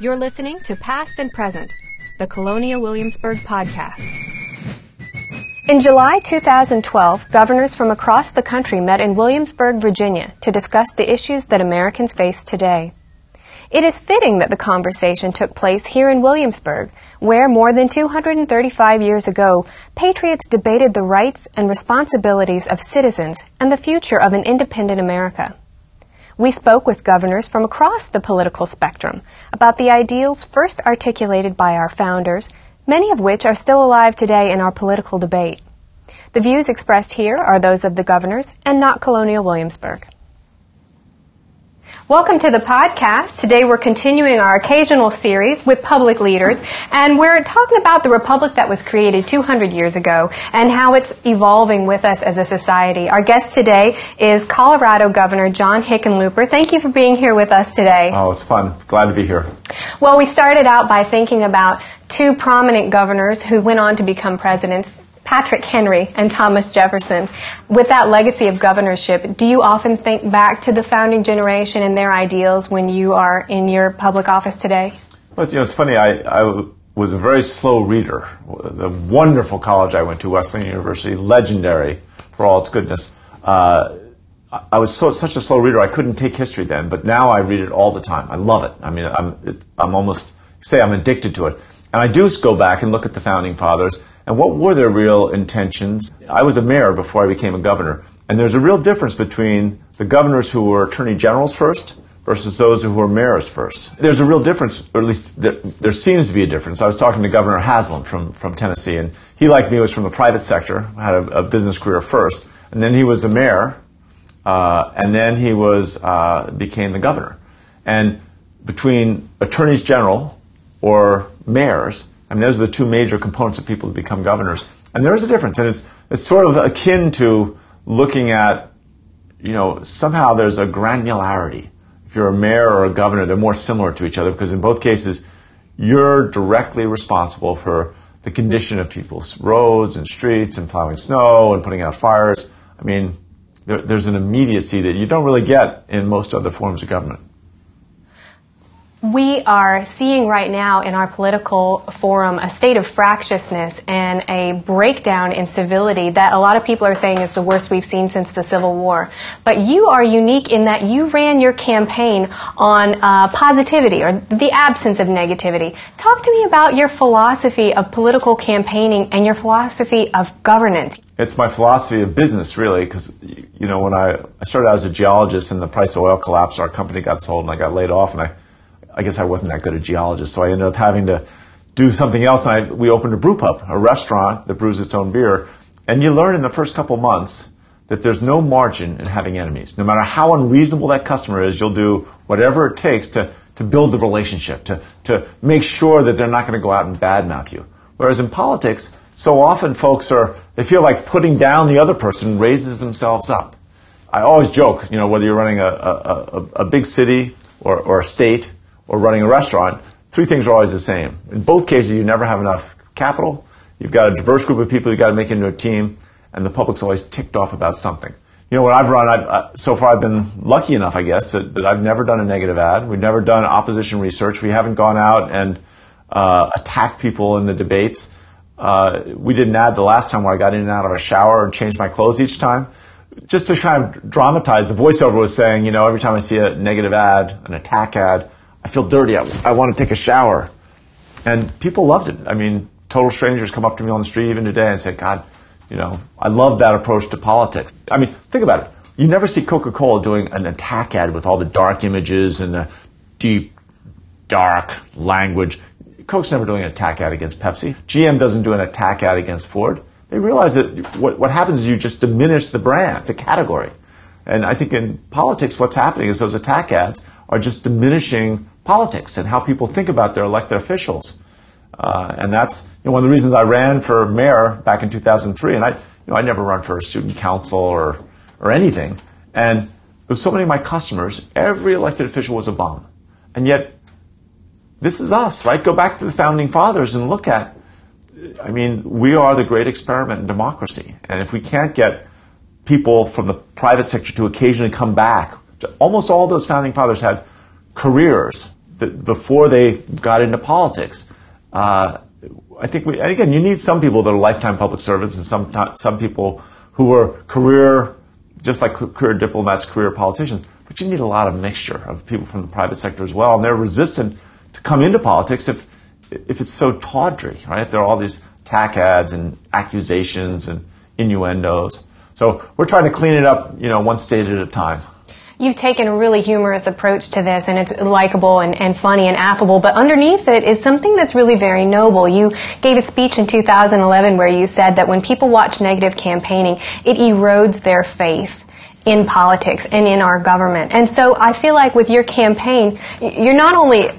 You're listening to Past and Present, the Colonial Williamsburg podcast. In July 2012, governors from across the country met in Williamsburg, Virginia to discuss the issues that Americans face today. It is fitting that the conversation took place here in Williamsburg, where more than 235 years ago, patriots debated the rights and responsibilities of citizens and the future of an independent America. We spoke with governors from across the political spectrum about the ideals first articulated by our founders, many of which are still alive today in our political debate. The views expressed here are those of the governors and not Colonial Williamsburg. Welcome to the podcast. Today we're continuing our occasional series with public leaders, and we're talking about the republic that was created 200 years ago and how it's evolving with us as a society. Our guest today is Colorado Governor John Hickenlooper. Thank you for being here with us today. Oh, it's fun. Glad to be here. Well, we started out by thinking about two prominent governors who went on to become presidents Patrick Henry and Thomas Jefferson. With that legacy of governorship, do you often think back to the founding generation and their ideals when you are in your public office today? Well, you know, it's funny. I, I was a very slow reader. The wonderful college I went to, Wesleyan University, legendary for all its goodness. Uh, I was so, such a slow reader, I couldn't take history then, but now I read it all the time. I love it. I mean, I'm, it, I'm almost, say I'm addicted to it. And I do go back and look at the founding fathers and what were their real intentions. I was a mayor before I became a governor, and there's a real difference between the governors who were attorney generals first versus those who were mayors first. There's a real difference, or at least there, there seems to be a difference. I was talking to Governor Haslam from, from Tennessee, and he, like me, was from the private sector, had a, a business career first, and then he was a mayor, uh, and then he was uh, became the governor. And between attorneys general or mayors, I mean, those are the two major components of people who become governors. And there is a difference. And it's, it's sort of akin to looking at, you know, somehow there's a granularity. If you're a mayor or a governor, they're more similar to each other because in both cases, you're directly responsible for the condition of people's roads and streets and plowing snow and putting out fires. I mean, there, there's an immediacy that you don't really get in most other forms of government we are seeing right now in our political forum a state of fractiousness and a breakdown in civility that a lot of people are saying is the worst we've seen since the Civil War. But you are unique in that you ran your campaign on uh, positivity or the absence of negativity. Talk to me about your philosophy of political campaigning and your philosophy of governance. It's my philosophy of business, really, because, you know, when I, I started out as a geologist and the price of oil collapsed, our company got sold and I got laid off and I I guess I wasn't that good a geologist, so I ended up having to do something else. And I, we opened a brew pub, a restaurant that brews its own beer. And you learn in the first couple months that there's no margin in having enemies. No matter how unreasonable that customer is, you'll do whatever it takes to, to build the relationship, to, to make sure that they're not going to go out and badmouth you. Whereas in politics, so often folks are, they feel like putting down the other person raises themselves up. I always joke, you know, whether you're running a, a, a, a big city or, or a state, or running a restaurant, three things are always the same. In both cases, you never have enough capital. You've got a diverse group of people you've got to make into a team, and the public's always ticked off about something. You know, what I've run, I've, uh, so far I've been lucky enough, I guess, that, that, I've never done a negative ad. We've never done opposition research. We haven't gone out and uh, attacked people in the debates. Uh, we did an ad the last time where I got in and out of a shower and changed my clothes each time. Just to kind of dramatize, the voiceover was saying, you know, every time I see a negative ad, an attack ad, I feel dirty. I, I want to take a shower. And people loved it. I mean, total strangers come up to me on the street even today and say, God, you know, I love that approach to politics. I mean, think about it. You never see Coca Cola doing an attack ad with all the dark images and the deep, dark language. Coke's never doing an attack ad against Pepsi. GM doesn't do an attack ad against Ford. They realize that what, what happens is you just diminish the brand, the category. And I think in politics, what's happening is those attack ads are just diminishing politics and how people think about their elected officials. Uh, and that's you know, one of the reasons I ran for mayor back in 2003. And I, you know, I never run for a student council or, or anything. And with so many of my customers, every elected official was a bum. And yet, this is us, right? Go back to the founding fathers and look at, I mean, we are the great experiment in democracy. And if we can't get people from the private sector to occasionally come back almost all those founding fathers had careers that before they got into politics. Uh, I think we, and again, you need some people that are lifetime public servants and some, some people who are career, just like career diplomats, career politicians. But you need a lot of mixture of people from the private sector as well. And they're resistant to come into politics if, if it's so tawdry, right? If there are all these tack ads and accusations and innuendos. So we're trying to clean it up, you know, one state at a time. You've taken a really humorous approach to this, and it's likable and, and funny and affable, but underneath it is something that's really very noble. You gave a speech in 2011 where you said that when people watch negative campaigning, it erodes their faith in politics and in our government. And so I feel like with your campaign, you're not only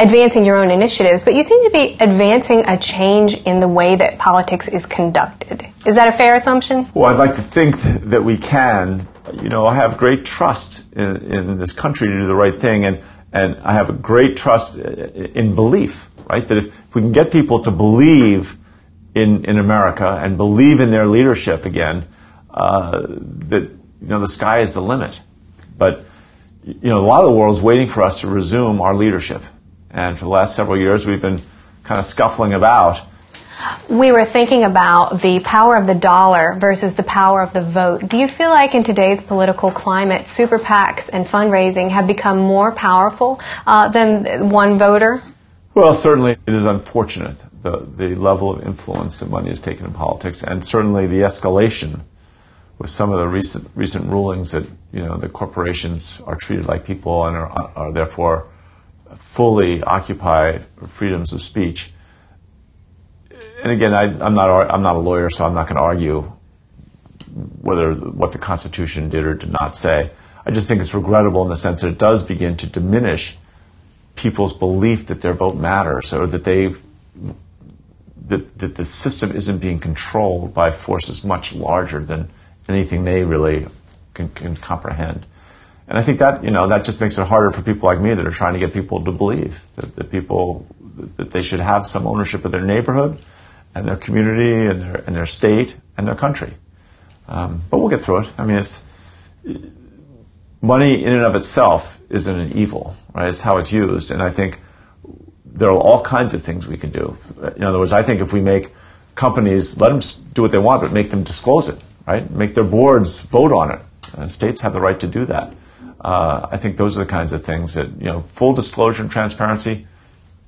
advancing your own initiatives, but you seem to be advancing a change in the way that politics is conducted. Is that a fair assumption? Well, I'd like to think that we can, you know, I have great trust in, in this country to do the right thing, and, and I have a great trust in belief, right? That if, if we can get people to believe in, in America and believe in their leadership again, uh, that, you know, the sky is the limit. But, you know, a lot of the world is waiting for us to resume our leadership. And for the last several years, we've been kind of scuffling about we were thinking about the power of the dollar versus the power of the vote. Do you feel like in today's political climate, super PACs and fundraising have become more powerful uh, than one voter? Well, certainly it is unfortunate the, the level of influence that money has taken in politics, and certainly the escalation with some of the recent recent rulings that you know the corporations are treated like people and are, are therefore fully occupy freedoms of speech and again, I, am not I'm not a lawyer, so I'm not going to argue whether what the Constitution did or did not say. I just think it's regrettable in the sense that it does begin to diminish people's belief that their vote matters, or that they that, that the system isn't being controlled by forces much larger than anything they really can, can comprehend. And I think that you know that just makes it harder for people like me that are trying to get people to believe that, that people that they should have some ownership of their neighborhood and their community and their, and their state and their country. Um, but we'll get through it. I mean, it's money in and of itself isn't an evil, right? It's how it's used, and I think there are all kinds of things we can do. In other words, I think if we make companies let them do what they want, but make them disclose it, right? Make their boards vote on it. And states have the right to do that. Uh, I think those are the kinds of things that you know, full disclosure and transparency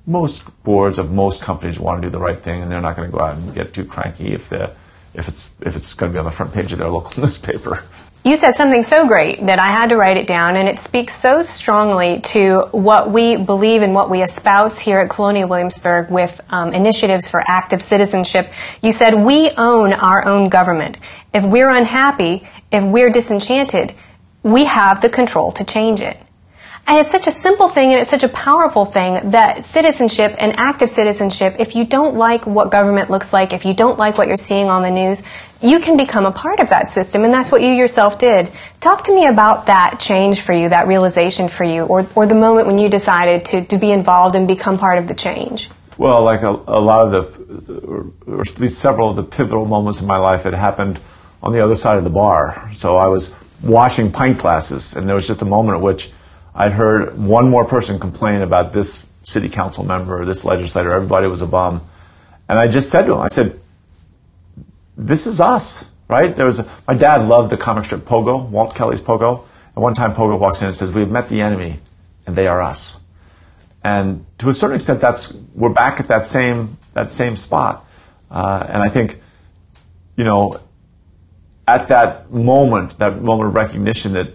most boards of most companies want to do the right thing, and they're not going to go out and get too cranky if the if it's if it's going to be on the front page of their local newspaper. You said something so great that I had to write it down, and it speaks so strongly to what we believe and what we espouse here at Colonial Williamsburg with um, initiatives for active citizenship. You said, We own our own government. If we're unhappy, if we're disenchanted, we have the control to change it. And it's such a simple thing and it's such a powerful thing that citizenship and active citizenship, if you don't like what government looks like, if you don't like what you're seeing on the news, you can become a part of that system, and that's what you yourself did. Talk to me about that change for you, that realization for you, or, or the moment when you decided to, to be involved and become part of the change. Well, like a, a lot of the, or at least several of the pivotal moments in my life, had happened on the other side of the bar. So I was washing pint glasses, and there was just a moment at which I'd heard one more person complain about this city council member or this legislator. Everybody was a bum. And I just said to him, I said, this is us, right? There was a, my dad loved the comic strip Pogo, Walt Kelly's Pogo. And one time Pogo walks in and says, we've met the enemy and they are us. And to a certain extent, that's, we're back at that same, that same spot. Uh, and I think, you know, at that moment, that moment of recognition that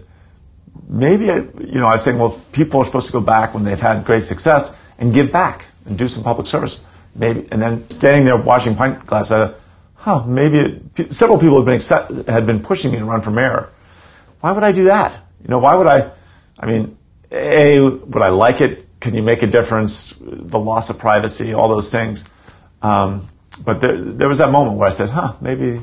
maybe, you know, I was saying, well, people are supposed to go back when they've had great success and give back and do some public service. Maybe, and then standing there washing pint glass, uh, huh, maybe it, several people had been, accept, had been pushing me to run for mayor. Why would I do that? You know, why would I, I mean, A, would I like it? Can you make a difference? The loss of privacy, all those things. Um, but there, there was that moment where I said, huh, maybe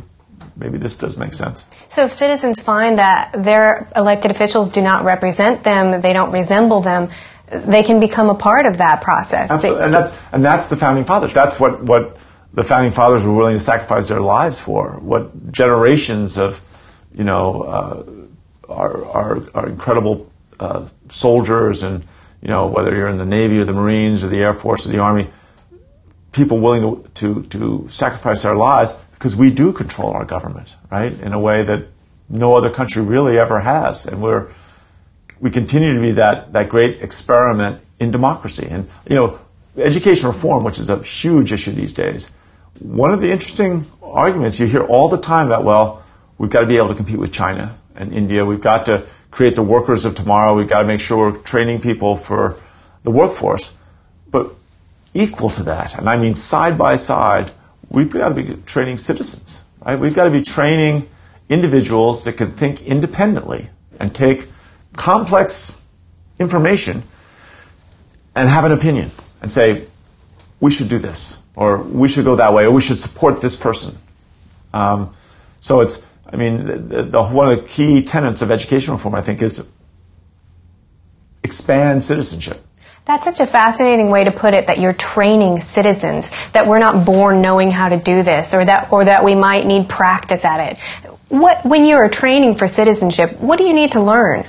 maybe this does make sense. So if citizens find that their elected officials do not represent them, they don't resemble them, they can become a part of that process. Absolutely. and that's and that's the founding fathers. That's what, what the founding fathers were willing to sacrifice their lives for. What generations of, you know, uh, our, our, our incredible uh, soldiers and you know, whether you're in the Navy or the Marines or the Air Force or the Army, people willing to, to, to sacrifice their lives because we do control our government, right, in a way that no other country really ever has. And we're, we continue to be that, that great experiment in democracy. And, you know, education reform, which is a huge issue these days, one of the interesting arguments you hear all the time that, well, we've got to be able to compete with China and India. We've got to create the workers of tomorrow. We've got to make sure we're training people for the workforce. But equal to that, and I mean side by side, we've got to be training citizens. Right? We've got to be training individuals that can think independently and take complex information and have an opinion and say, we should do this, or we should go that way, or we should support this person. Um, so it's, I mean, the, the, one of the key tenets of education reform, I think, is to expand citizenship. That's such a fascinating way to put it that you're training citizens, that we're not born knowing how to do this, or that, or that we might need practice at it. What, when you're training for citizenship, what do you need to learn?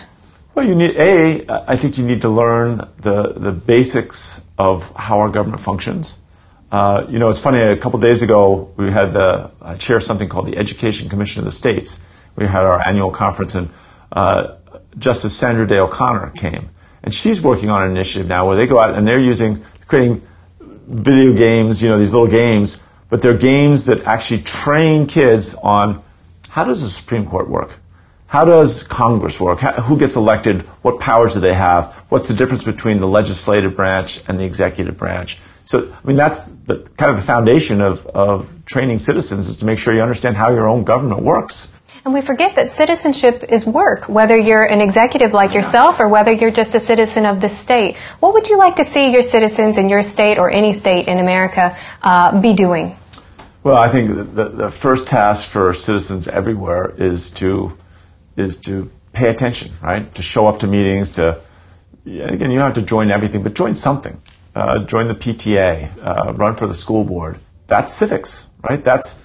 Well, you need a. I think you need to learn the the basics of how our government functions. Uh, you know, it's funny. A couple days ago, we had the uh, chair something called the Education Commission of the States. We had our annual conference, and uh, Justice Sandra Day O'Connor came, and she's working on an initiative now where they go out and they're using creating video games. You know, these little games, but they're games that actually train kids on how does the Supreme Court work how does Congress work? How, who gets elected? What powers do they have? What's the difference between the legislative branch and the executive branch? So, I mean, that's the, kind of the foundation of, of training citizens is to make sure you understand how your own government works. And we forget that citizenship is work, whether you're an executive like yourself or whether you're just a citizen of the state. What would you like to see your citizens in your state or any state in America uh, be doing? Well, I think the, the first task for citizens everywhere is to is to pay attention, right? To show up to meetings, to, again, you don't have to join everything, but join something. Uh, join the PTA, uh, run for the school board. That's civics, right? That's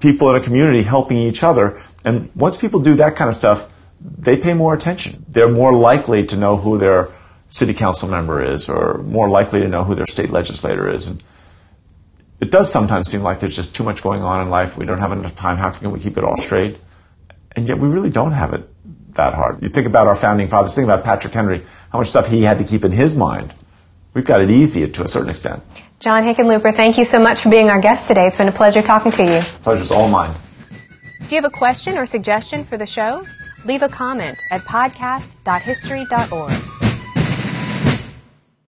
people in a community helping each other. And once people do that kind of stuff, they pay more attention. They're more likely to know who their city council member is, or more likely to know who their state legislator is. And it does sometimes seem like there's just too much going on in life. We don't have enough time. How can we keep it all straight? And yet we really don't have it that hard. You think about our founding fathers, think about Patrick Henry, how much stuff he had to keep in his mind. We've got it easy to a certain extent. John Hickenlooper, thank you so much for being our guest today. It's been a pleasure talking to you. Pleasure's all mine. Do you have a question or suggestion for the show? Leave a comment at podcast.history.org.